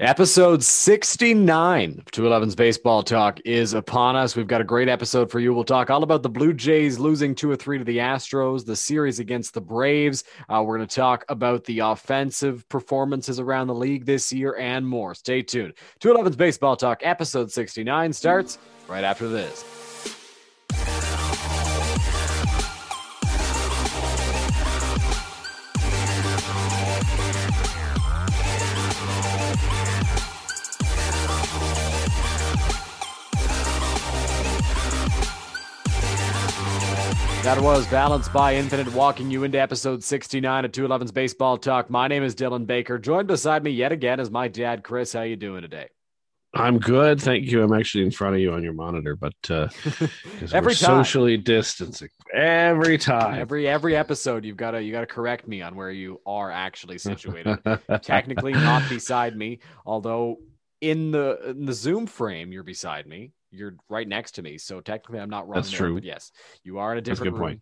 Episode 69 of 211's Baseball Talk is upon us. We've got a great episode for you. We'll talk all about the Blue Jays losing two or three to the Astros, the series against the Braves. Uh, we're going to talk about the offensive performances around the league this year and more. Stay tuned. 211's Baseball Talk, episode 69 starts right after this. That was Balanced by Infinite, walking you into episode 69 of 211's Baseball Talk. My name is Dylan Baker. Joined beside me yet again is my dad, Chris. How you doing today? I'm good, thank you. I'm actually in front of you on your monitor, but uh, every time. socially distancing every time, every every episode, you've got to you got to correct me on where you are actually situated. Technically, not beside me, although in the in the Zoom frame, you're beside me you're right next to me, so technically I'm not wrong. That's there, true. But yes, you are in a different room. Point.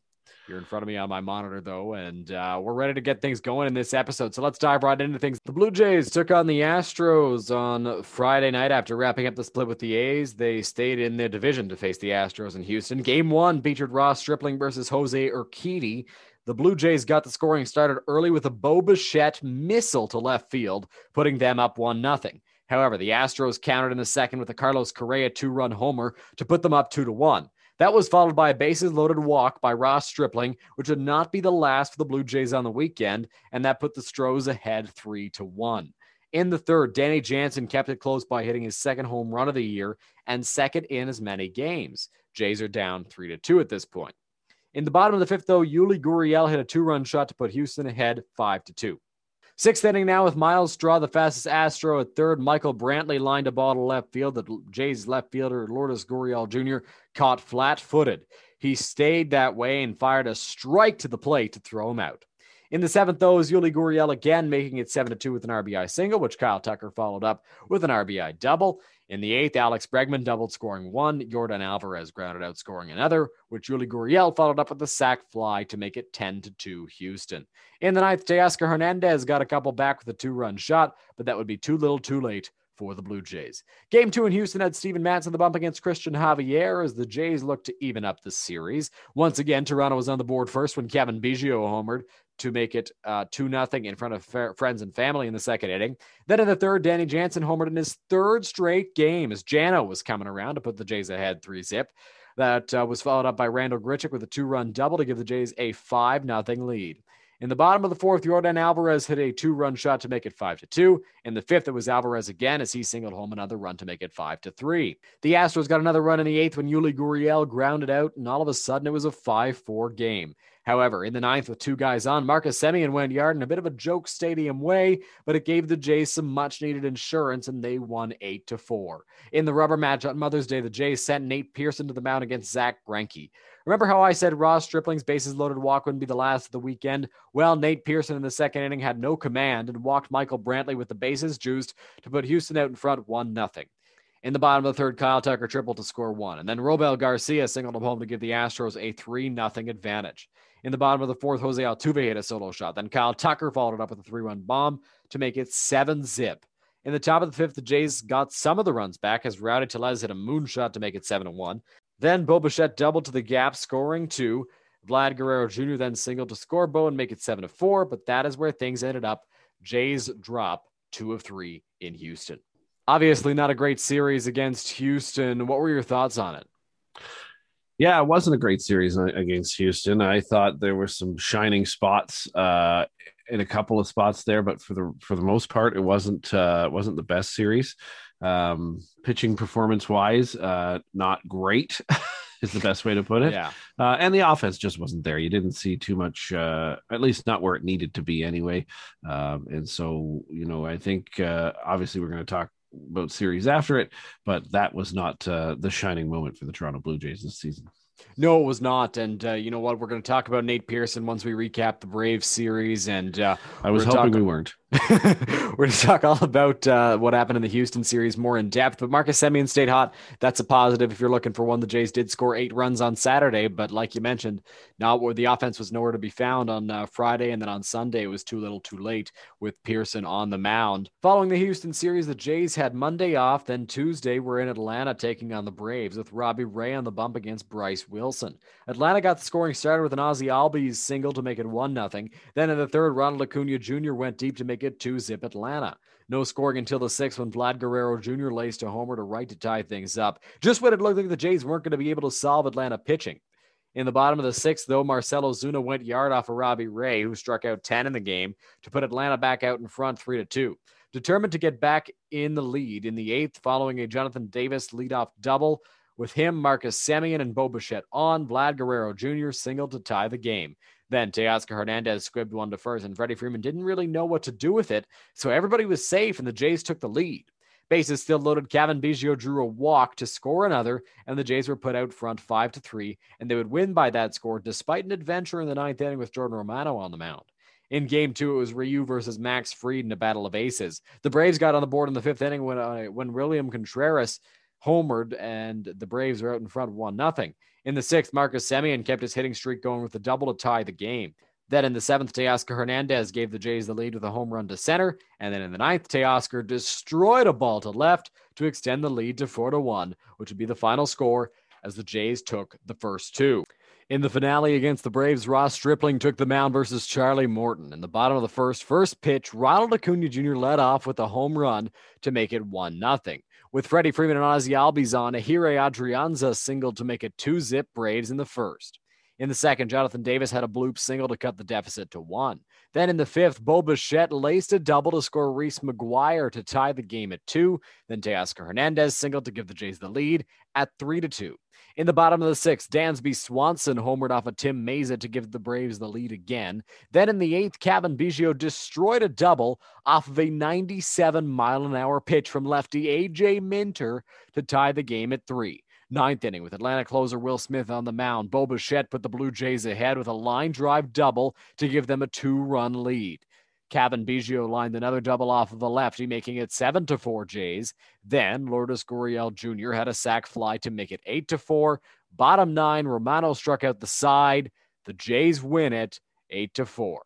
You're in front of me on my monitor, though, and uh, we're ready to get things going in this episode. So let's dive right into things. The Blue Jays took on the Astros on Friday night after wrapping up the split with the A's. They stayed in their division to face the Astros in Houston. Game one featured Ross Stripling versus Jose Urquidy. The Blue Jays got the scoring started early with a Bo Bichette missile to left field, putting them up 1 0. However, the Astros countered in the second with a Carlos Correa two run homer to put them up 2 to 1. That was followed by a bases loaded walk by Ross Stripling, which would not be the last for the Blue Jays on the weekend, and that put the Stros ahead 3 to 1. In the third, Danny Jansen kept it close by hitting his second home run of the year and second in as many games. Jays are down 3 to 2 at this point. In the bottom of the fifth, though, Yuli Gurriel hit a two-run shot to put Houston ahead 5 to 2. Sixth inning now with Miles Straw, the fastest Astro at third. Michael Brantley lined a ball to left field that Jays left fielder Lourdes Gurriel Jr. caught flat footed. He stayed that way and fired a strike to the plate to throw him out. In the seventh, though, is Yuli Gurriel again making it 7 to 2 with an RBI single, which Kyle Tucker followed up with an RBI double. In the eighth, Alex Bregman doubled, scoring one. Jordan Alvarez grounded out, scoring another, which Yuli Gurriel followed up with a sac fly to make it 10 to 2 Houston. In the ninth, Teoscar Hernandez got a couple back with a two run shot, but that would be too little too late for the Blue Jays. Game two in Houston had Steven Matz in the bump against Cristian Javier as the Jays looked to even up the series. Once again, Toronto was on the board first when Cavan Biggio homered to make it uh, 2 nothing in front of fa- friends and family in the second inning. Then in the third, Danny Jansen homered in his third straight game as Jano was coming around to put the Jays ahead 3 zip. That uh, was followed up by Randall Grichuk with a two run double to give the Jays a 5 nothing lead. In the bottom of the fourth, Jordan Alvarez hit a two-run shot to make it five to two. In the fifth, it was Alvarez again as he singled home another run to make it five to three. The Astros got another run in the eighth when Yuli Gurriel grounded out, and all of a sudden it was a five-four game. However, in the ninth, with two guys on, Marcus Semien went yard in a bit of a joke stadium way, but it gave the Jays some much needed insurance and they won 8 to 4. In the rubber match on Mother's Day, the Jays sent Nate Pearson to the mound against Zack Greinke. Remember how I said Ross Stripling's bases loaded walk wouldn't be the last of the weekend? Well, Nate Pearson in the second inning had no command and walked Michael Brantley with the bases juiced to put Houston out in front 1 0. In the bottom of the third, Kyle Tucker tripled to score one. And then Robel Garcia singled him home to give the Astros a 3 0 advantage. In the bottom of the fourth, Jose Altuve hit a solo shot. Then Kyle Tucker followed it up with a three run bomb to make it seven zip. In the top of the fifth, the Jays got some of the runs back as Rowdy Tellez hit a moonshot to make it 7 1. Then Bo doubled to the gap, scoring two. Vlad Guerrero Jr. then singled to score Bo and make it 7 to 4, but that is where things ended up. Jays drop two of three in Houston. Obviously, not a great series against Houston. What were your thoughts on it? Yeah, it wasn't a great series against Houston. I thought there were some shining spots uh, in a couple of spots there, but for the for the most part, it wasn't uh, wasn't the best series. Um, pitching performance wise, uh, not great. is the best way to put it. Yeah. Uh, and the offense just wasn't there. You didn't see too much, uh, at least not where it needed to be anyway. Um, and so, you know, I think uh, obviously we're going to talk about series after it, but that was not uh, the shining moment for the Toronto Blue Jays this season. No, it was not. And uh, you know what? We're going to talk about Nate Pearson once we recap the Braves series. And uh, I was hoping talk- we weren't. We're going to talk all about uh, what happened in the Houston series more in depth. But Marcus Semien stayed hot. That's a positive if you're looking for one. The Jays did score eight runs on Saturday, but like you mentioned, not where the offense was nowhere to be found on uh, Friday, and then on Sunday it was too little, too late with Pearson on the mound. Following the Houston series, the Jays had Monday off. Then Tuesday we're in Atlanta taking on the Braves with Robbie Ray on the bump against Bryce Wilson. Atlanta got the scoring started with an Ozzie Albies single to make it one nothing. Then in the third, Ronald Acuna Jr. went deep to make it two zip Atlanta. No scoring until the sixth when Vlad Guerrero Jr. laced a homer to right to tie things up. Just when it looked like the Jays weren't going to be able to solve Atlanta pitching. In the bottom of the sixth, though, Marcell Ozuna went yard off of Robbie Ray, who struck out 10 in the game to put Atlanta back out in front 3 to 2. Determined to get back in the lead in the eighth, following a Jonathan Davis leadoff double. With him, Marcus Semien and Bo Bichette on, Vlad Guerrero Jr. singled to tie the game. Then Teoscar Hernandez squibbed one to first, and Freddie Freeman didn't really know what to do with it, so everybody was safe, and the Jays took the lead. Bases still loaded. Cavan Biggio drew a walk to score another, and the Jays were put out front five to three, and they would win by that score despite an adventure in the ninth inning with Jordan Romano on the mound. In game two, it was Ryu versus Max Fried in a battle of aces. The Braves got on the board in the fifth inning when uh, when William Contreras homered, and the Braves are out in front one nothing. In the sixth, Marcus Semien kept his hitting streak going with a double to tie the game. Then in the seventh, Teoscar Hernandez gave the Jays the lead with a home run to center. And then in the ninth, Teoscar destroyed a ball to left to extend the lead to four to one, which would be the final score as the Jays took the first two. In the finale against the Braves, Ross Stripling took the mound versus Charlie Morton. In the bottom of the first, first pitch, Ronald Acuna Jr. led off with a home run to make it 1 0. With Freddie Freeman and Ozzie Albies on, Ehire Adrianza singled to make it two zip Braves in the first. In the second, Jonathan Davis had a bloop single to cut the deficit to one. Then in the fifth, Bo Bichette laced a double to score Reese McGuire to tie the game at two. Then Teoscar Hernandez singled to give the Jays the lead at three to two. In the bottom of the sixth, Dansby Swanson homered off of Tim Mayza to give the Braves the lead again. Then in the eighth, Cavan Biggio destroyed a double off of a 97 mile an hour pitch from lefty AJ Minter to tie the game at three. Ninth inning with Atlanta closer Will Smith on the mound. Bo Bichette put the Blue Jays ahead with a line drive double to give them a two run lead. Cavan Biggio lined another double off of the lefty, making it seven to four Jays. Then Lourdes Gurriel Jr. had a sac fly to make it eight to four. Bottom nine, Romano struck out the side. The Jays win it eight to four.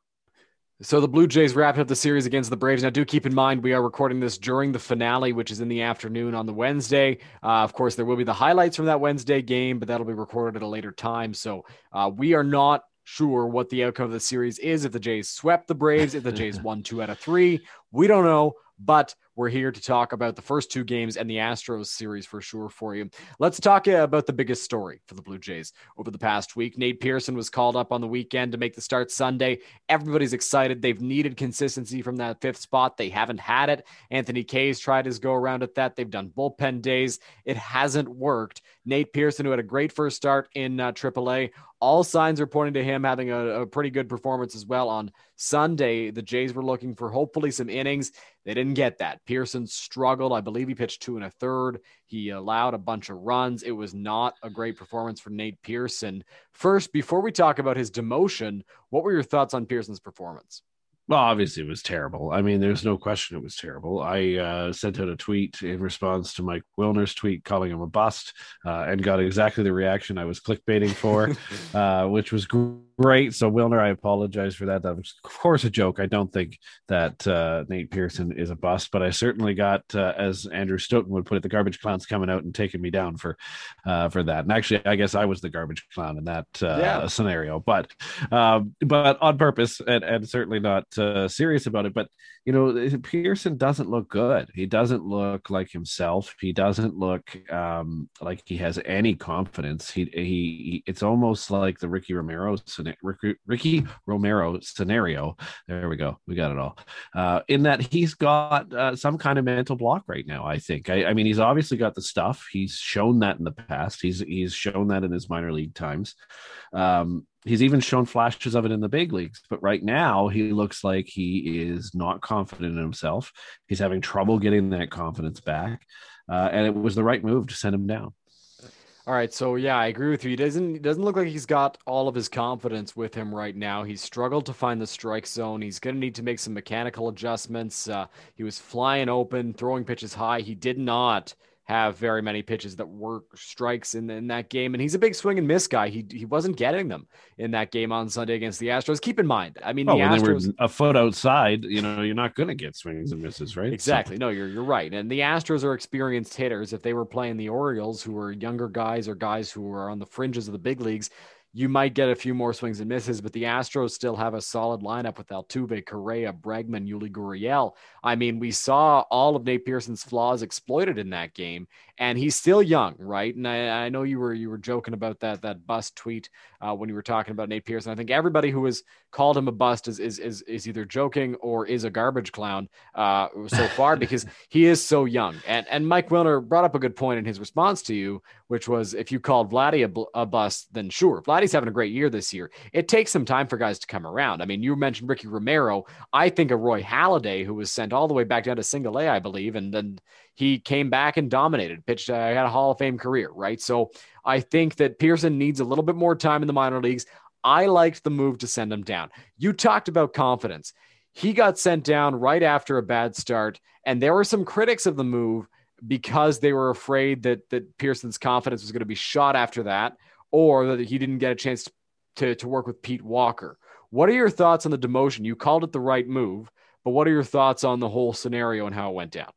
So the Blue Jays wrapped up the series against the Braves. Now, do keep in mind we are recording this during the finale, which is in the afternoon on the Wednesday. Uh, of course, there will be the highlights from that Wednesday game, but that'll be recorded at a later time. So uh, we are not sure what the outcome of the series is. If the Jays swept the Braves, if the Jays won two out of three, we don't know. But we're here to talk about the first two games and the Astros series for sure for you. Let's talk uh, about the biggest story for the Blue Jays over the past week. Nate Pearson was called up on the weekend to make the start Sunday. Everybody's excited. They've needed consistency from that fifth spot. They haven't had it. Anthony Kay's tried his go around at that. They've done bullpen days. It hasn't worked. Nate Pearson, who had a great first start in uh, AAA, all signs are pointing to him having a, a, pretty good performance as well on Sunday. The Jays were looking for hopefully some innings. They didn't get that. Pearson struggled. I believe he pitched two and a third. He allowed a bunch of runs. It was not a great performance for Nate Pearson. First, before we talk about his demotion, what were your thoughts on Pearson's performance? Well, obviously, it was terrible. I mean, there's no question it was terrible. I uh, sent out a tweet in response to Mike Wilner's tweet calling him a bust uh, and got exactly the reaction I was clickbaiting for, uh, which was great. So, Wilner, I apologize for that. That was, of course, a joke. I don't think that uh, Nate Pearson is a bust, but I certainly got, uh, as Andrew Stoeten would put it, the garbage clowns coming out and taking me down for uh, for that. And actually, I guess I was the garbage clown in that yeah. scenario, but um, but on purpose and, and certainly not uh, serious about it. But you know, Pearson doesn't look good. He doesn't look like himself. He doesn't look um, like he has any confidence. He, he, he it's almost like the Ricky Romero Ricky, Ricky Romero scenario. There we go. We got it all. Uh, in that he's got uh, some kind of mental block right now. I think. I, I mean, he's obviously got the stuff. He's shown that in the past. He's he's shown that in his minor league times. Um, he's even shown flashes of it in the big leagues but right now he looks like he is not confident in himself he's having trouble getting that confidence back uh, and it was the right move to send him down All right, so yeah, I agree with you. He doesn't he doesn't look like he's got all of his confidence with him right now. He's struggled to find the strike zone. He's going to need to make some mechanical adjustments. Uh, he was flying open, throwing pitches high. He did not have very many pitches that were strikes in, in that game. And he's a big swing and miss guy. He he wasn't getting them in that game on Sunday against the Astros. Keep in mind, I mean, oh, the Astros a foot outside, you know, you're not going to get swings and misses, right? Exactly. So. No, you're you're right. And the Astros are experienced hitters. If they were playing the Orioles, who are younger guys or guys who are on the fringes of the big leagues, you might get a few more swings and misses, but the Astros still have a solid lineup with Altuve, Correa, Bregman, Yuli Gurriel. I mean, we saw all of Nate Pearson's flaws exploited in that game, and he's still young, right? And I, I know you were you were joking about that that bust tweet uh, when you were talking about Nate Pearson. I think everybody who has called him a bust is is is, is either joking or is a garbage clown uh, so far because he is so young. And and Mike Wilner brought up a good point in his response to you, which was if you called Vladdy a, a bust, then sure, Vladdy's having a great year this year. It takes some time for guys to come around. I mean, you mentioned Ricky Romero. I think of Roy Halladay, who was sent all the way back down to single A, I believe, and then he came back and dominated, pitched, uh, had a Hall of Fame career, right? So I think that Pearson needs a little bit more time in the minor leagues. I liked the move to send him down. You talked about confidence. He got sent down right after a bad start, and there were some critics of the move because they were afraid that that Pearson's confidence was going to be shot after that, or that he didn't get a chance to, to work with Pete Walker. What are your thoughts on the demotion? You called it the right move, but what are your thoughts on the whole scenario and how it went down?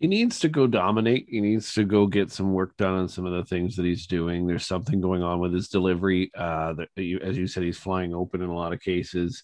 He needs to go dominate. He needs to go get some work done on some of the things that he's doing. There's something going on with his delivery. Uh, as you said, he's flying open in a lot of cases.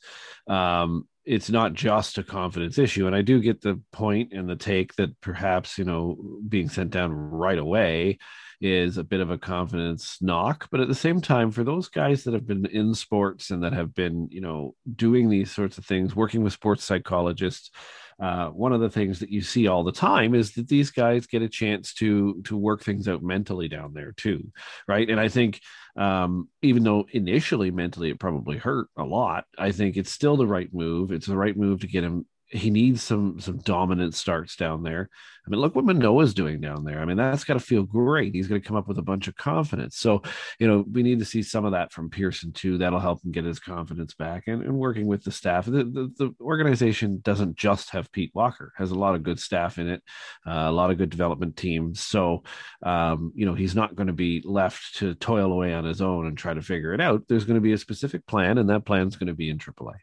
Um, it's not just a confidence issue, and I do get the point and the take that perhaps you know being sent down right away is a bit of a confidence knock. But at the same time, for those guys that have been in sports and that have been you know doing these sorts of things, working with sports psychologists uh, one of the things that you see all the time is that these guys get a chance to to work things out mentally down there too, right? And I think um, even though initially mentally it probably hurt a lot, I think it's still the right move. It's the right move to get him he needs some some dominant starts down there. I mean, look what Manoah's doing down there. I mean, that's got to feel great. He's going to come up with a bunch of confidence. So, you know, we need to see some of that from Pearson too. That'll help him get his confidence back. And, and working with the staff, the, the, the, organization doesn't just have Pete Walker; has a lot of good staff in it, uh, a lot of good development teams. So, um, you know, he's not going to be left to toil away on his own and try to figure it out. There's going to be a specific plan, and that plan is going to be in AAA.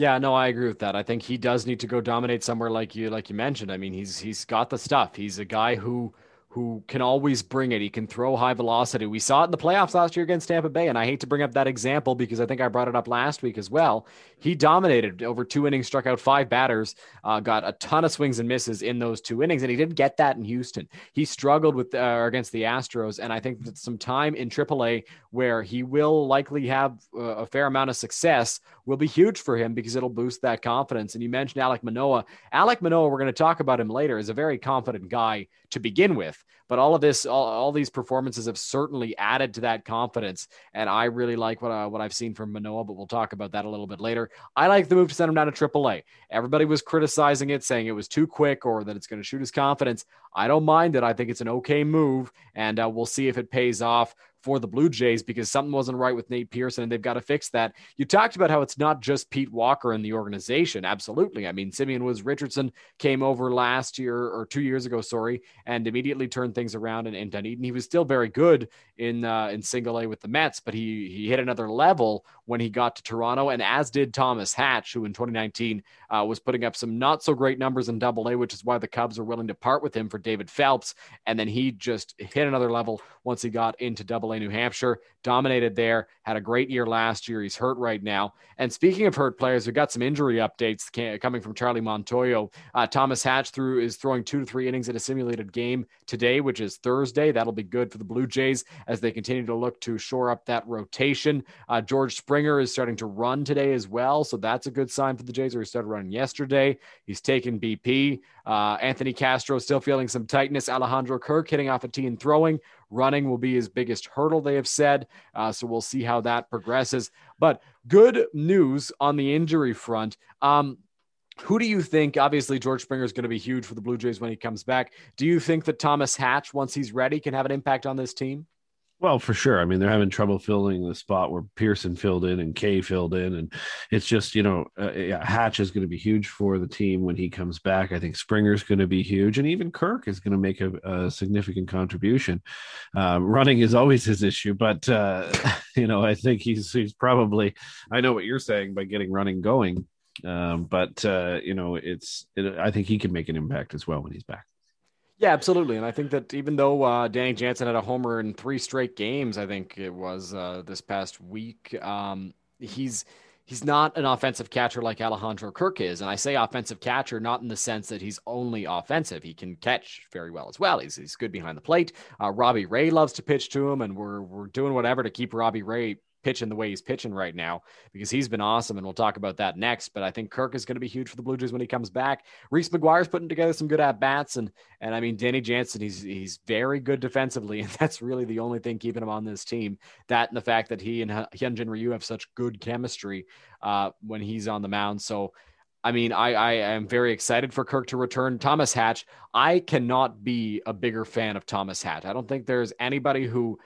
Yeah, no, I agree with that. I think he does need to go dominate somewhere like you like you mentioned. I mean, he's he's got the stuff. He's a guy who who can always bring it. He can throw high velocity. We saw it in the playoffs last year against Tampa Bay, and I hate to bring up that example because I think I brought it up last week as well. He dominated over two innings, struck out five batters, uh, got a ton of swings and misses in those two innings, and he didn't get that in Houston. He struggled with uh, against the Astros, and I think that some time in AAA where he will likely have uh, a fair amount of success will be huge for him because it'll boost that confidence. And you mentioned Alek Manoah. Alek Manoah, we're going to talk about him later, is a very confident guy to begin with. But all of this, all, all these performances have certainly added to that confidence. And I really like what, uh, what I've seen from Manoah, but we'll talk about that a little bit later. I like the move to send him down to AAA. Everybody was criticizing it, saying it was too quick or that it's going to shoot his confidence. I don't mind it. I think it's an okay move, and uh, we'll see if it pays off for the Blue Jays because something wasn't right with Nate Pearson and they've got to fix that. You talked about how it's not just Pete Walker in the organization. Absolutely. I mean, Simeon Woods Richardson came over last year or two years ago, sorry, and immediately turned things around in, in Dunedin. He was still very good in uh, in single A with the Mets, but he he hit another level when he got to Toronto, and as did Thomas Hatch, who in 2019 uh, was putting up some not so great numbers in Double A, which is why the Cubs were willing to part with him for David Phelps. And then he just hit another level once he got into Double New Hampshire, dominated there, had a great year last year. He's hurt right now. And speaking of hurt players, we've got some injury updates coming from Charlie Montoyo. Uh, Thomas Hatch through is throwing two to three innings in a simulated game today, which is Thursday. That'll be good for the Blue Jays as they continue to look to shore up that rotation. Uh, George Springer is starting to run today as well, so that's a good sign for the Jays. Where he started running yesterday. He's taken BP. Uh, Anthony Castro still feeling some tightness. Alejandro Kirk hitting off a tee and throwing. Running will be his biggest hurdle, they have said. Uh, so we'll see how that progresses. But good news on the injury front. Um, who do you think? Obviously, George Springer is going to be huge for the Blue Jays when he comes back. Do you think that Thomas Hatch, once he's ready, can have an impact on this team? Well, for sure. I mean, they're having trouble filling the spot where Pearson filled in and Kay filled in, and it's just you know, uh, yeah, Hatch is going to be huge for the team when he comes back. I think Springer's going to be huge, and even Kirk is going to make a, a significant contribution. Um, running is always his issue, but uh, you know, I think he's he's probably. I know what you're saying by getting running going, um, but uh, you know, it's. It, I think he can make an impact as well when he's back. Yeah, absolutely. And I think that even though uh, Danny Jansen had a homer in three straight games, I think it was uh, this past week, um, he's he's not an offensive catcher like Alejandro Kirk is. And I say offensive catcher not in the sense that he's only offensive. He can catch very well as well. He's, he's good behind the plate. Uh, Robbie Ray loves to pitch to him, and we're we're doing whatever to keep Robbie Ray pitching the way he's pitching right now because he's been awesome. And we'll talk about that next. But I think Kirk is going to be huge for the Blue Jays when he comes back. Reese McGuire's putting together some good at bats. And, and I mean, Danny Jansen, he's, he's very good defensively. And that's really the only thing keeping him on this team. That and the fact that he and Hyunjin Ryu have such good chemistry uh, when he's on the mound. So, I mean, I, I am very excited for Kirk to return. Thomas Hatch, I cannot be a bigger fan of Thomas Hatch. I don't think there's anybody who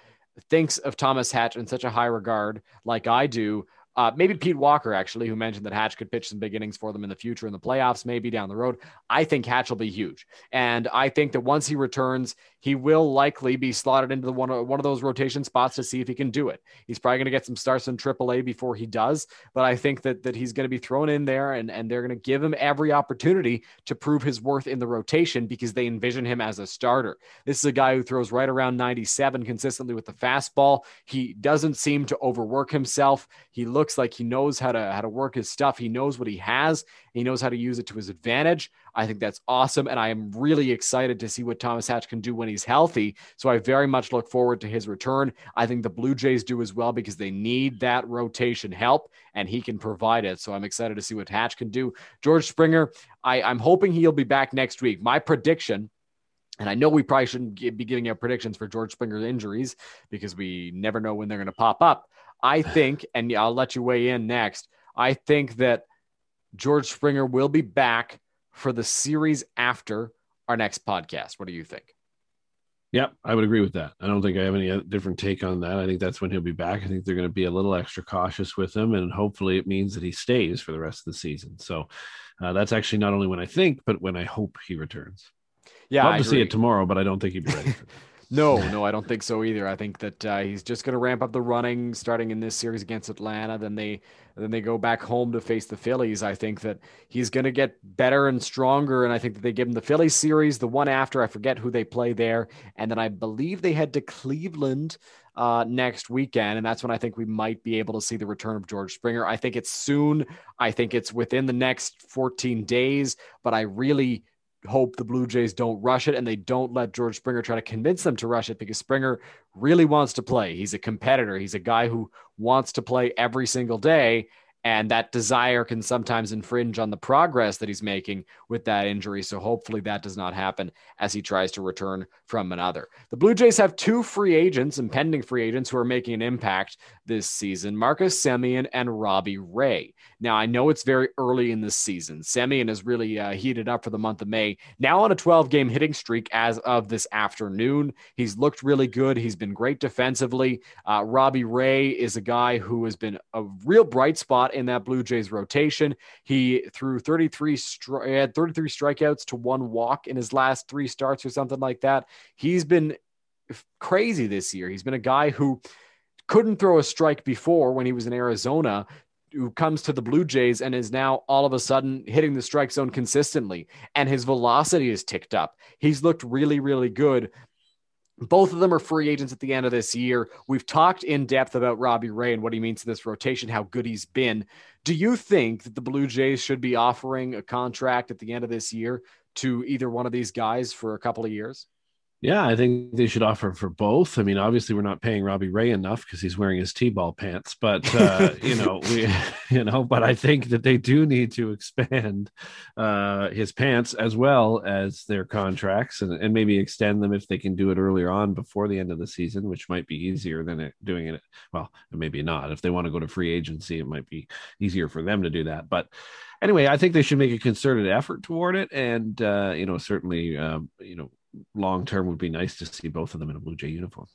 thinks of Thomas Hatch in such a high regard, like I do, uh, maybe Pete Walker, actually, who mentioned that Hatch could pitch some big innings for them in the future in the playoffs, maybe down the road. I think Hatch will be huge. And I think that once he returns, he will likely be slotted into the one, one of those rotation spots to see if he can do it. He's probably going to get some starts in AAA before he does. But I think that, that he's going to be thrown in there and, and they're going to give him every opportunity to prove his worth in the rotation because they envision him as a starter. This is a guy who throws right around 97 consistently with the fastball. He doesn't seem to overwork himself. He looks looks like he knows how to how to work his stuff. He knows what he has. He knows how to use it to his advantage. I think that's awesome, and I am really excited to see what Thomas Hatch can do when he's healthy. So I very much look forward to his return. I think the Blue Jays do as well because they need that rotation help, and he can provide it. So I'm excited to see what Hatch can do. George Springer, I, I'm hoping he'll be back next week. My prediction and I know we probably shouldn't be giving out predictions for George Springer's injuries because we never know when they're going to pop up. I think, and I'll let you weigh in next. I think that George Springer will be back for the series after our next podcast. What do you think? Yep, I would agree with that. I don't think I have any different take on that. I think that's when he'll be back. I think they're going to be a little extra cautious with him, and hopefully it means that he stays for the rest of the season. So uh, that's actually not only when I think, but when I hope he returns. Yeah, love I to agree. see it tomorrow, but I don't think he'd be ready. No, no, I don't think so either. I think that uh, he's just going to ramp up the running starting in this series against Atlanta. Then they then they go back home to face the Phillies. I think that he's going to get better and stronger, and I think that they give him the Phillies series, the one after I forget who they play there, and then I believe they head to Cleveland uh, next weekend, and that's when I think we might be able to see the return of George Springer. I think it's soon. I think it's within the next 14 days, but I really hope the Blue Jays don't rush it and they don't let George Springer try to convince them to rush it because Springer really wants to play. He's a competitor. He's a guy who wants to play every single day. And that desire can sometimes infringe on the progress that he's making with that injury. So hopefully that does not happen as he tries to return from another. The Blue Jays have two free agents and pending free agents who are making an impact this season Marcus Semien and Robbie Ray. Now, I know it's very early in this season. Semien has really uh, heated up for the month of May. Now on a 12 game hitting streak as of this afternoon. He's looked really good. He's been great defensively. Uh, Robbie Ray is a guy who has been a real bright spot in that Blue Jays rotation. He threw 33 stri- had 33 strikeouts to one walk in his last three starts or something like that. He's been crazy this year. He's been a guy who couldn't throw a strike before when he was in Arizona who comes to the Blue Jays and is now all of a sudden hitting the strike zone consistently and his velocity is ticked up. He's looked really really good. Both of them are free agents at the end of this year. We've talked in depth about Robbie Ray and what he means to this rotation, how good he's been. Do you think that the Blue Jays should be offering a contract at the end of this year to either one of these guys for a couple of years? Yeah, I think they should offer for both. I mean, obviously, we're not paying Robbie Ray enough because he's wearing his T-ball pants, but uh, you know, we, you know, but I think that they do need to expand uh, his pants as well as their contracts, and, and maybe extend them if they can do it earlier on before the end of the season, which might be easier than it, doing it. Well, maybe not. If they want to go to free agency, it might be easier for them to do that. But anyway, I think they should make a concerted effort toward it, and uh, you know, certainly, um, you know long term would be nice to see both of them in a Blue Jay uniform.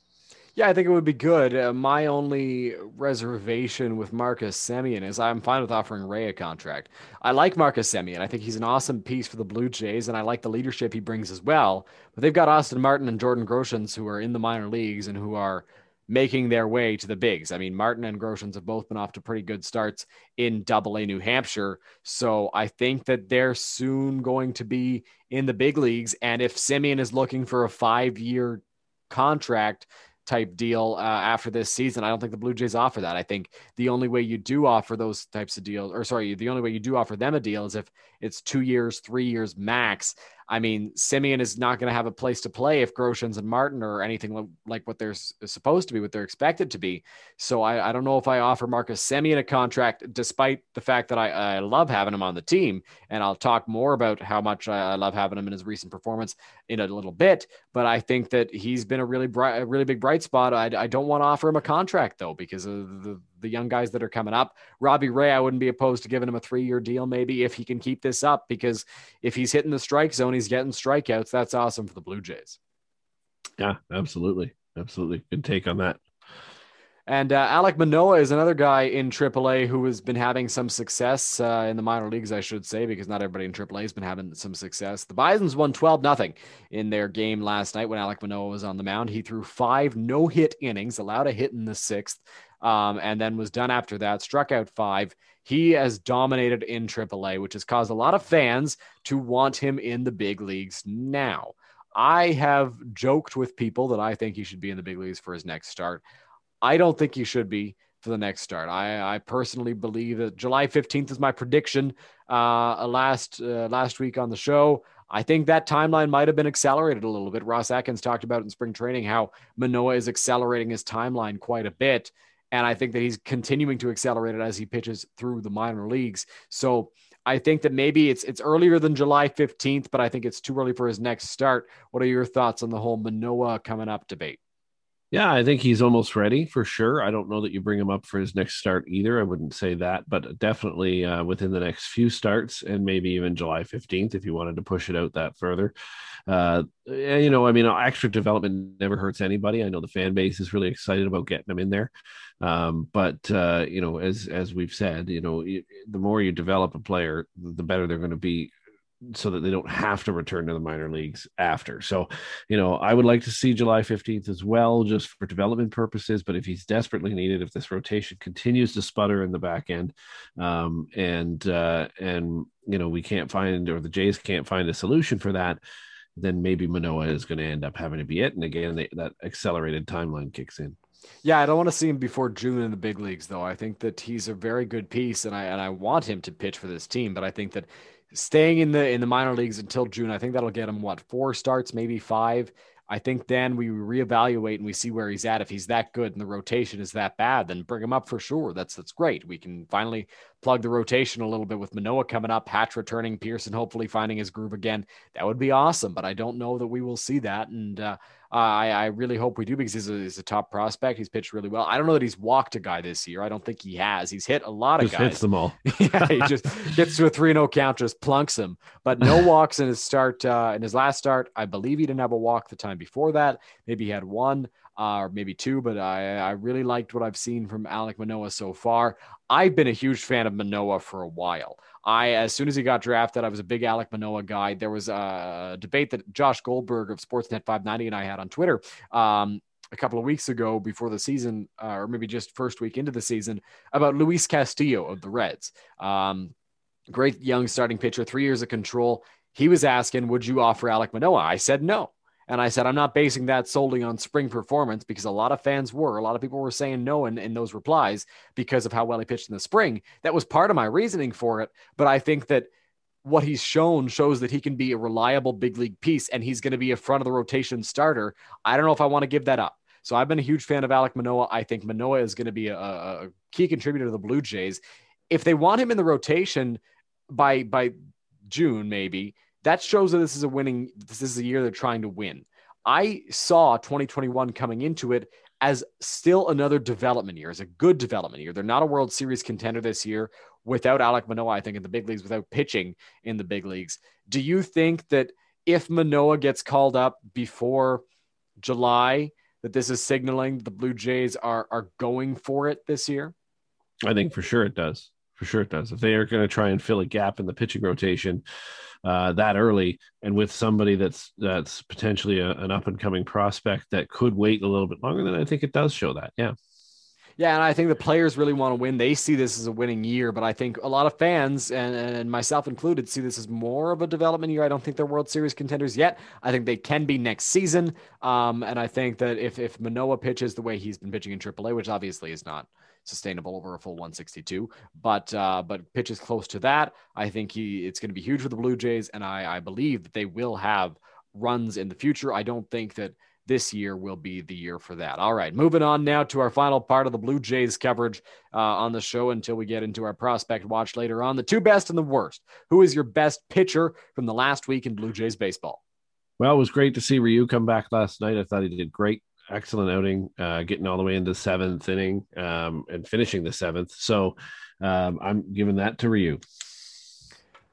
Yeah, I think it would be good. Uh, my only reservation with Marcus Semien is I'm fine with offering Ray a contract. I like Marcus Semien. I think he's an awesome piece for the Blue Jays, and I like the leadership he brings as well. But they've got Austin Martin and Jordan Groshans who are in the minor leagues and who are making their way to the bigs. I mean, Martin and Groshans have both been off to pretty good starts in Double A New Hampshire, so I think that they're soon going to be in the big leagues. And if Semien is looking for a five-year contract type deal uh, after this season. I don't think the Blue Jays offer that. I think the only way you do offer those types of deals, or sorry, the only way you do offer them a deal is if it's two years, three years max. I mean, Semien is not going to have a place to play if Groshans and Martin or anything like what they're supposed to be, what they're expected to be. So I, I don't know if I offer Marcus Semien a contract, despite the fact that I, I love having him on the team. And I'll talk more about how much I, I love having him in his recent performance in a little bit. But I think that he's been a really bright, a really big bright spot. I, I don't want to offer him a contract though, because of the, the young guys that are coming up. Robbie Ray, I wouldn't be opposed to giving him a three year deal, maybe if he can keep this up, because if he's hitting the strike zone, he's getting strikeouts. That's awesome for the Blue Jays. Yeah, absolutely. Absolutely. Good take on that. And uh, Alek Manoah is another guy in AAA who has been having some success uh, in the minor leagues, I should say, because not everybody in AAA has been having some success. The Bisons won 12 nothing in their game last night when Alek Manoah was on the mound. He threw five no hit innings, allowed a hit in the sixth, um, and then was done after that, struck out five. He has dominated in AAA, which has caused a lot of fans to want him in the big leagues now. I have joked with people that I think he should be in the big leagues for his next start. I don't think he should be for the next start. I, I personally believe that July 15th is my prediction uh, last uh, last week on the show. I think that timeline might have been accelerated a little bit. Ross Atkins talked about in spring training how Manoah is accelerating his timeline quite a bit. And I think that he's continuing to accelerate it as he pitches through the minor leagues. So I think that maybe it's it's earlier than July 15th, but I think it's too early for his next start. What are your thoughts on the whole Manoah coming up debate? Yeah, I think he's almost ready for sure. I don't know that you bring him up for his next start either. I wouldn't say that, but definitely uh, within the next few starts and maybe even July 15th if you wanted to push it out that further. Uh, you know, I mean, extra development never hurts anybody. I know the fan base is really excited about getting him in there. Um, but, uh, you know, as, as we've said, you know, the more you develop a player, the better they're going to be so that they don't have to return to the minor leagues after. So, you know, I would like to see July 15th as well, just for development purposes. But if he's desperately needed, if this rotation continues to sputter in the back end, um, and uh, and you know we can't find or the Jays can't find a solution for that, then maybe Manoah is going to end up having to be it. And again, they, that accelerated timeline kicks in. Yeah, I don't want to see him before June in the big leagues, though. I think that he's a very good piece, and I and I want him to pitch for this team. But I think that staying in the in the minor leagues until June. I think that'll get him what four starts, maybe five. I think then we reevaluate and we see where he's at. If he's that good and the rotation is that bad, then bring him up for sure. That's that's great. We can finally plug the rotation a little bit with Manoah coming up, Hatch returning, Pearson hopefully finding his groove again. That would be awesome. But I don't know that we will see that. And uh, uh, I, I really hope we do because he's a, he's a, top prospect. He's pitched really well. I don't know that he's walked a guy this year. I don't think he has. He's hit a lot of just guys. Hits them all. yeah, he just gets to a three 0 count, just plunks him. But no walks in his start. Uh, in his last start, I believe he didn't have a walk the time before that. Maybe he had one. Uh, or maybe two, but I, I really liked what I've seen from Alek Manoah so far. I've been a huge fan of Manoah for a while. I, as soon as he got drafted, I was a big Alek Manoah guy. There was a debate that Josh Goldberg of Sportsnet 590 and I had on Twitter um, a couple of weeks ago before the season, uh, or maybe just first week into the season, about Luis Castillo of the Reds. Um, great young starting pitcher, three years of control. He was asking, Would you offer Alek Manoah? I said no. And I said, I'm not basing that solely on spring performance because a lot of fans were. A lot of people were saying no in, in those replies because of how well he pitched in the spring. That was part of my reasoning for it. But I think that what he's shown shows that he can be a reliable big league piece and he's going to be a front of the rotation starter. I don't know if I want to give that up. So I've been a huge fan of Alek Manoah. I think Manoah is going to be a, a key contributor to the Blue Jays. If they want him in the rotation by by June, maybe that shows that this is a winning, this is a year they're trying to win. I saw 2021 coming into it as still another development year, as a good development year. They're not a World Series contender this year without Alek Manoah I think, in the big leagues, without pitching in the big leagues. Do you think that if Manoah gets called up before July, that this is signaling the Blue Jays are are going for it this year? I think for sure it does. For sure it does. If they are going to try and fill a gap in the pitching rotation uh, that early, and with somebody that's that's potentially a, an up and coming prospect that could wait a little bit longer, then I think it does show that. Yeah. Yeah, and I think the players really want to win. They see this as a winning year, but I think a lot of fans, and, and myself included, see this as more of a development year. I don't think they're World Series contenders yet. I think they can be next season. Um, and I think that if if Manoah pitches the way he's been pitching in AAA, which obviously is not sustainable over a full 162, but uh, but pitches close to that, I think he it's going to be huge for the Blue Jays, and I I believe that they will have runs in the future. I don't think that this year will be the year for that. All right, moving on now to our final part of the Blue Jays coverage uh, on the show until we get into our prospect watch later on. The two best and the worst. Who is your best pitcher from the last week in Blue Jays baseball? Well, it was great to see Ryu come back last night. I thought he did great. Excellent outing, uh, getting all the way into seventh inning um, and finishing the seventh. So um, I'm giving that to Ryu.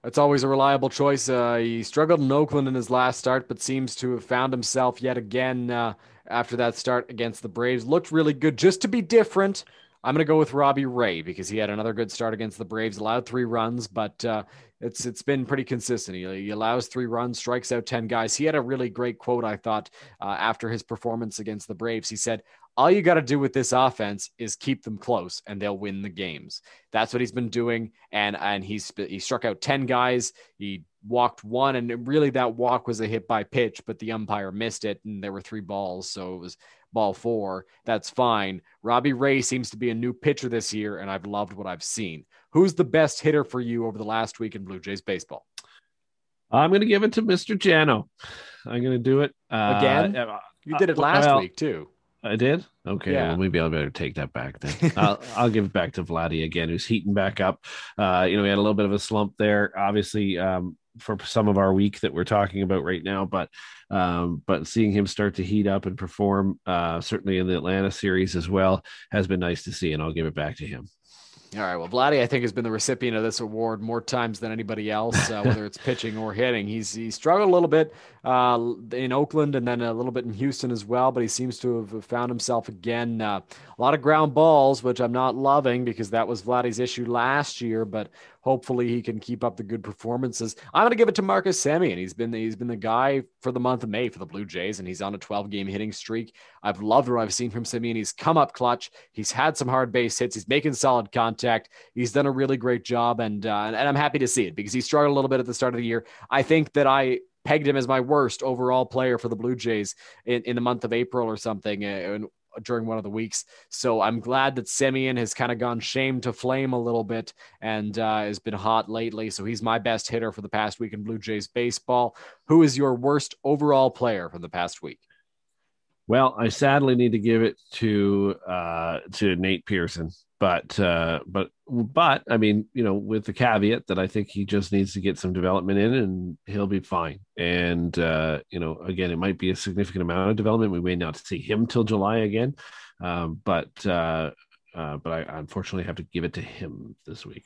That's always a reliable choice. Uh, he struggled in Oakland in his last start, but seems to have found himself yet again uh, after that start against the Braves. Looked really good. Just to be different, I'm going to go with Robbie Ray because he had another good start against the Braves. Allowed three runs, but uh, it's it's been pretty consistent. He, he, allows three runs, strikes out ten guys. He had a really great quote I thought uh, after his performance against the Braves. He said, all you got to do with this offense is keep them close and they'll win the games. That's what he's been doing. And, and he's, he struck out 10 guys. He walked one and really that walk was a hit by pitch, but the umpire missed it. And there were three balls. So it was ball four. That's fine. Robbie Ray seems to be a new pitcher this year. And I've loved what I've seen. Who's the best hitter for you over the last week in Blue Jays baseball? I'm going to give it to Mr. Jano. I'm going to do it uh, again. Uh, you did it last well, week too. I did. Okay, yeah. well maybe I'll better take that back then. I'll, I'll give it back to Vladdy again, who's heating back up. Uh, you know, we had a little bit of a slump there, obviously, um, for some of our week that we're talking about right now. But um, but seeing him start to heat up and perform, uh, certainly in the Atlanta series as well, has been nice to see. And I'll give it back to him. All right. Well, Vladdy, I think, has been the recipient of this award more times than anybody else, uh, whether it's pitching or hitting. He's he struggled a little bit uh, in Oakland and then a little bit in Houston as well, but he seems to have found himself again. Uh, a lot of ground balls, which I'm not loving because that was Vladdy's issue last year. But hopefully he can keep up the good performances. I'm going to give it to Marcus Semien. He's been the, he's been the guy for the month of May for the Blue Jays, and he's on a 12 game hitting streak. I've loved what I've seen from Semien. He's come up clutch. He's had some hard base hits. He's making solid contact. He's done a really great job, and uh, and I'm happy to see it because he struggled a little bit at the start of the year. I think that I pegged him as my worst overall player for the Blue Jays in, in the month of April or something. And during one of the weeks. So I'm glad that Semien has kind of gone shame to flame a little bit and uh, has been hot lately. So he's my best hitter for the past week in Blue Jays baseball. Who is your worst overall player from the past week? Well, I sadly need to give it to uh, to Nate Pearson but uh, but but I mean, you know, with the caveat that I think he just needs to get some development in, and he'll be fine. And uh, you know, again, it might be a significant amount of development. We may not see him till July again, um, but uh, uh, but I unfortunately have to give it to him this week.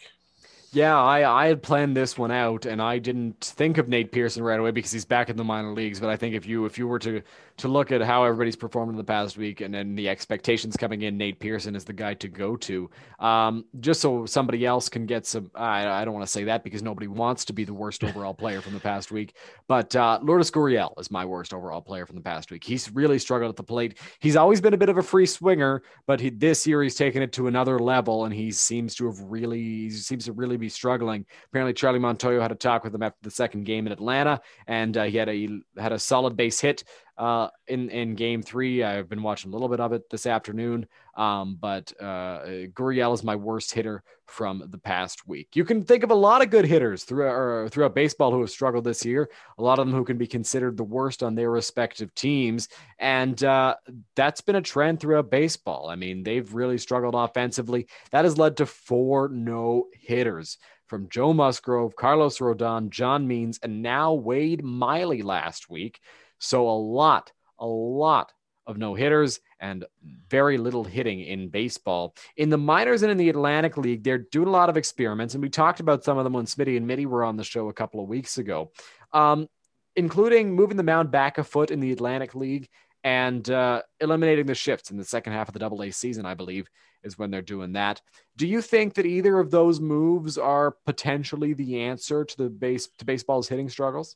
Yeah, I, I had planned this one out, and I didn't think of Nate Pearson right away because he's back in the minor leagues. But I think if you if you were to to look at how everybody's performed in the past week and then the expectations coming in, Nate Pearson is the guy to go to. Um, just so somebody else can get some, I, I don't want to say that because nobody wants to be the worst overall player from the past week. But uh, Lourdes Gurriel is my worst overall player from the past week. He's really struggled at the plate. He's always been a bit of a free swinger, but he, this year he's taken it to another level, and he seems to have really seems to really be struggling. Apparently, Charlie Montoyo had a talk with him after the second game in Atlanta, and uh, he had a had a solid base hit uh, in in Game Three. I've been watching a little bit of it this afternoon, um, but uh, is my worst hitter from the past week. You can think of a lot of good hitters throughout throughout baseball who have struggled this year. A lot of them who can be considered the worst on their respective teams, and uh, that's been a trend throughout baseball. I mean, they've really struggled offensively. That has led to four no hitters from Joe Musgrove, Carlos Rodon, John Means, and now Wade Miley last week. So a lot, a lot of no hitters and very little hitting in baseball. In the minors and in the Atlantic League, they're doing a lot of experiments, and we talked about some of them when Smitty and Mitty were on the show a couple of weeks ago, um, including moving the mound back a foot in the Atlantic League and uh, eliminating the shifts in the second half of the Double A season, I believe, is when they're doing that. Do you think that either of those moves are potentially the answer to the base to baseball's hitting struggles?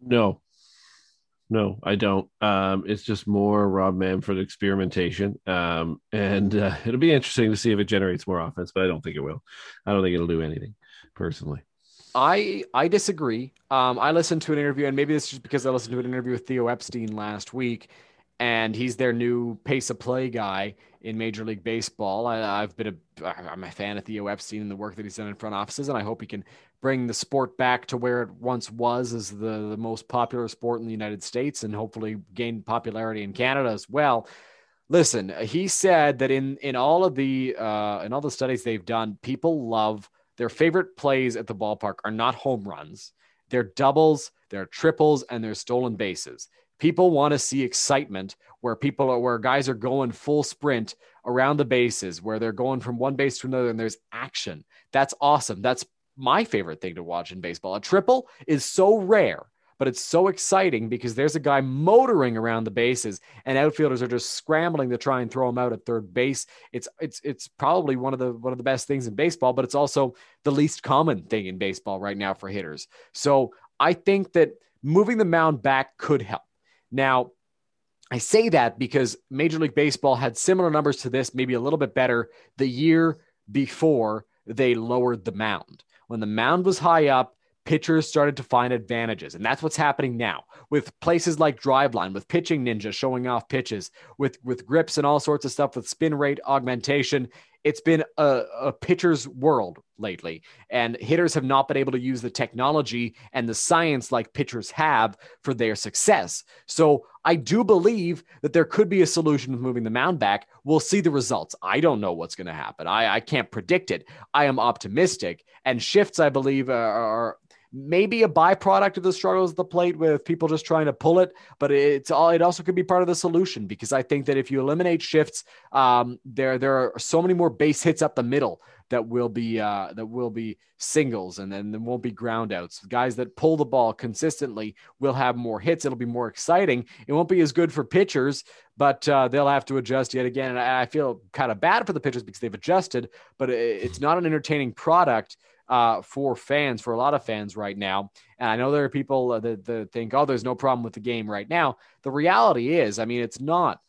No, no, I don't. Um, it's just more Rob Manfred experimentation, um, and uh, it'll be interesting to see if it generates more offense. But I don't think it will. I don't think it'll do anything, personally. I I disagree. Um, I listened to an interview, and maybe this is just because I listened to an interview with Theo Epstein last week, and he's their new pace of play guy in Major League Baseball. I, have been a I'm a fan of Theo Epstein and the work that he's done in front offices, and I hope he can bring the sport back to where it once was as the, the most popular sport in the United States, and hopefully gain popularity in Canada as well. Listen, he said that in in all of the uh, in all the studies they've done, people love their favorite plays at the ballpark are not home runs. They're doubles, they're triples, and they're stolen bases. People want to see excitement where people are where guys are going full sprint around the bases, where they're going from one base to another, and there's action. That's awesome. That's my favorite thing to watch in baseball. A triple is so rare but it's so exciting because there's a guy motoring around the bases and outfielders are just scrambling to try and throw him out at third base. It's it's it's probably one of the one of the best things in baseball, but it's also the least common thing in baseball right now for hitters. So I think that moving the mound back could help. Now, I say that because Major League Baseball had similar numbers to this, maybe a little bit better the year before they lowered the mound. When the mound was high up, pitchers started to find advantages. And that's what's happening now with places like Driveline, with Pitching Ninja showing off pitches, with, with grips and all sorts of stuff, with spin rate augmentation. It's been a, a pitcher's world lately, and hitters have not been able to use the technology and the science like pitchers have for their success. So I do believe that there could be a solution with moving the mound back. We'll see the results. I don't know what's going to happen. I, I can't predict it. I am optimistic. And shifts, I believe, are, maybe a byproduct of the struggles at the plate with people just trying to pull it, but it's all it also could be part of the solution because I think that if you eliminate shifts, um, there there are so many more base hits up the middle that will be uh, that will be singles and then there won't be ground outs. Guys that pull the ball consistently will have more hits. It'll be more exciting. It won't be as good for pitchers, but uh, they'll have to adjust yet again. And I feel kind of bad for the pitchers because they've adjusted, but it's not an entertaining product uh, for fans, for a lot of fans right now. And I know there are people that, that think, oh, there's no problem with the game right now. The reality is, I mean, it's not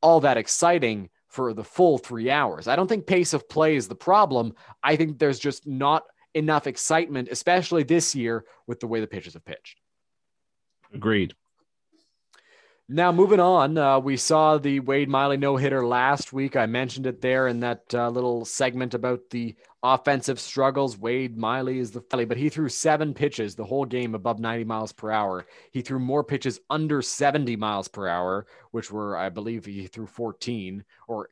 all that exciting for the full three hours. I don't think pace of play is the problem. I think there's just not enough excitement, especially this year with the way the pitchers have pitched. Agreed. Now, moving on, uh, we saw the Wade Miley no hitter last week. I mentioned it there in that uh, little segment about the offensive struggles. Wade Miley is the but he threw seven pitches the whole game above 90 miles per hour. He threw more pitches under 70 miles per hour, which were, I believe, he threw 14 or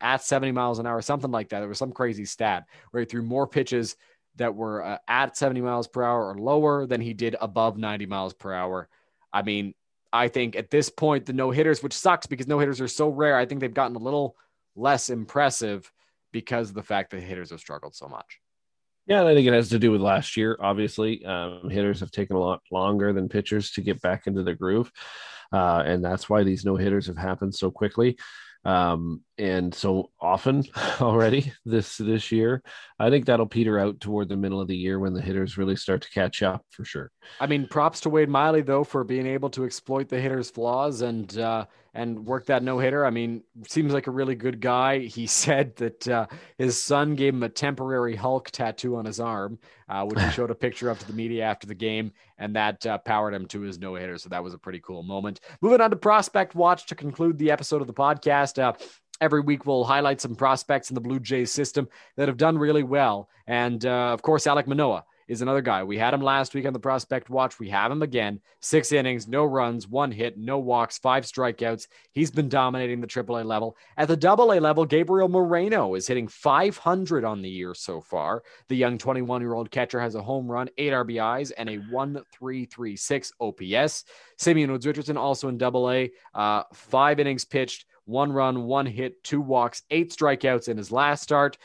at 70 miles an hour, something like that. There was some crazy stat where he threw more pitches that were uh, at 70 miles per hour or lower than he did above 90 miles per hour. I mean, I think at this point, the no hitters, which sucks because no hitters are so rare, I think they've gotten a little less impressive because of the fact that hitters have struggled so much. Yeah, and I think it has to do with last year. Obviously, um, hitters have taken a lot longer than pitchers to get back into the groove, uh, and that's why these no hitters have happened so quickly um, and so often already this this year. I think that'll peter out toward the middle of the year when the hitters really start to catch up for sure. I mean, props to Wade Miley though for being able to exploit the hitters' flaws and uh, and work that no hitter. I mean, seems like a really good guy. He said that uh, his son gave him a temporary Hulk tattoo on his arm, uh, which he showed a picture of to the media after the game, and that uh, powered him to his no hitter. So that was a pretty cool moment. Moving on to Prospect Watch to conclude the episode of the podcast. Uh, every week we'll highlight some prospects in the Blue Jays system that have done really well. And uh, of course, Alek Manoah is another guy. We had him last week on the prospect watch. We have him again. Six innings, no runs, one hit, no walks, five strikeouts. He's been dominating the AAA level. At the AA level, Gabriel Moreno is hitting 500 on the year so far. The young 21 year old catcher has a home run, eight RBIs, and a 1.336 OPS. Simeon Woods Richardson also in AA, uh, five innings pitched, one run, one hit, two walks, eight strikeouts in his last start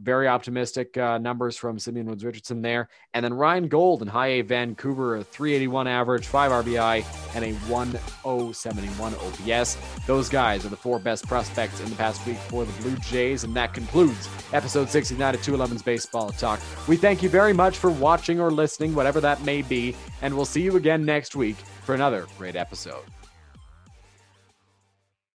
very optimistic uh, numbers from Simeon Woods Richardson there. And then Ryan Gold and High A Vancouver, a 381 average, 5 RBI, and a 1071 OPS. Those guys are the four best prospects in the past week for the Blue Jays. And that concludes episode 69 of 211's Baseball Talk. We thank you very much for watching or listening, whatever that may be. And we'll see you again next week for another great episode.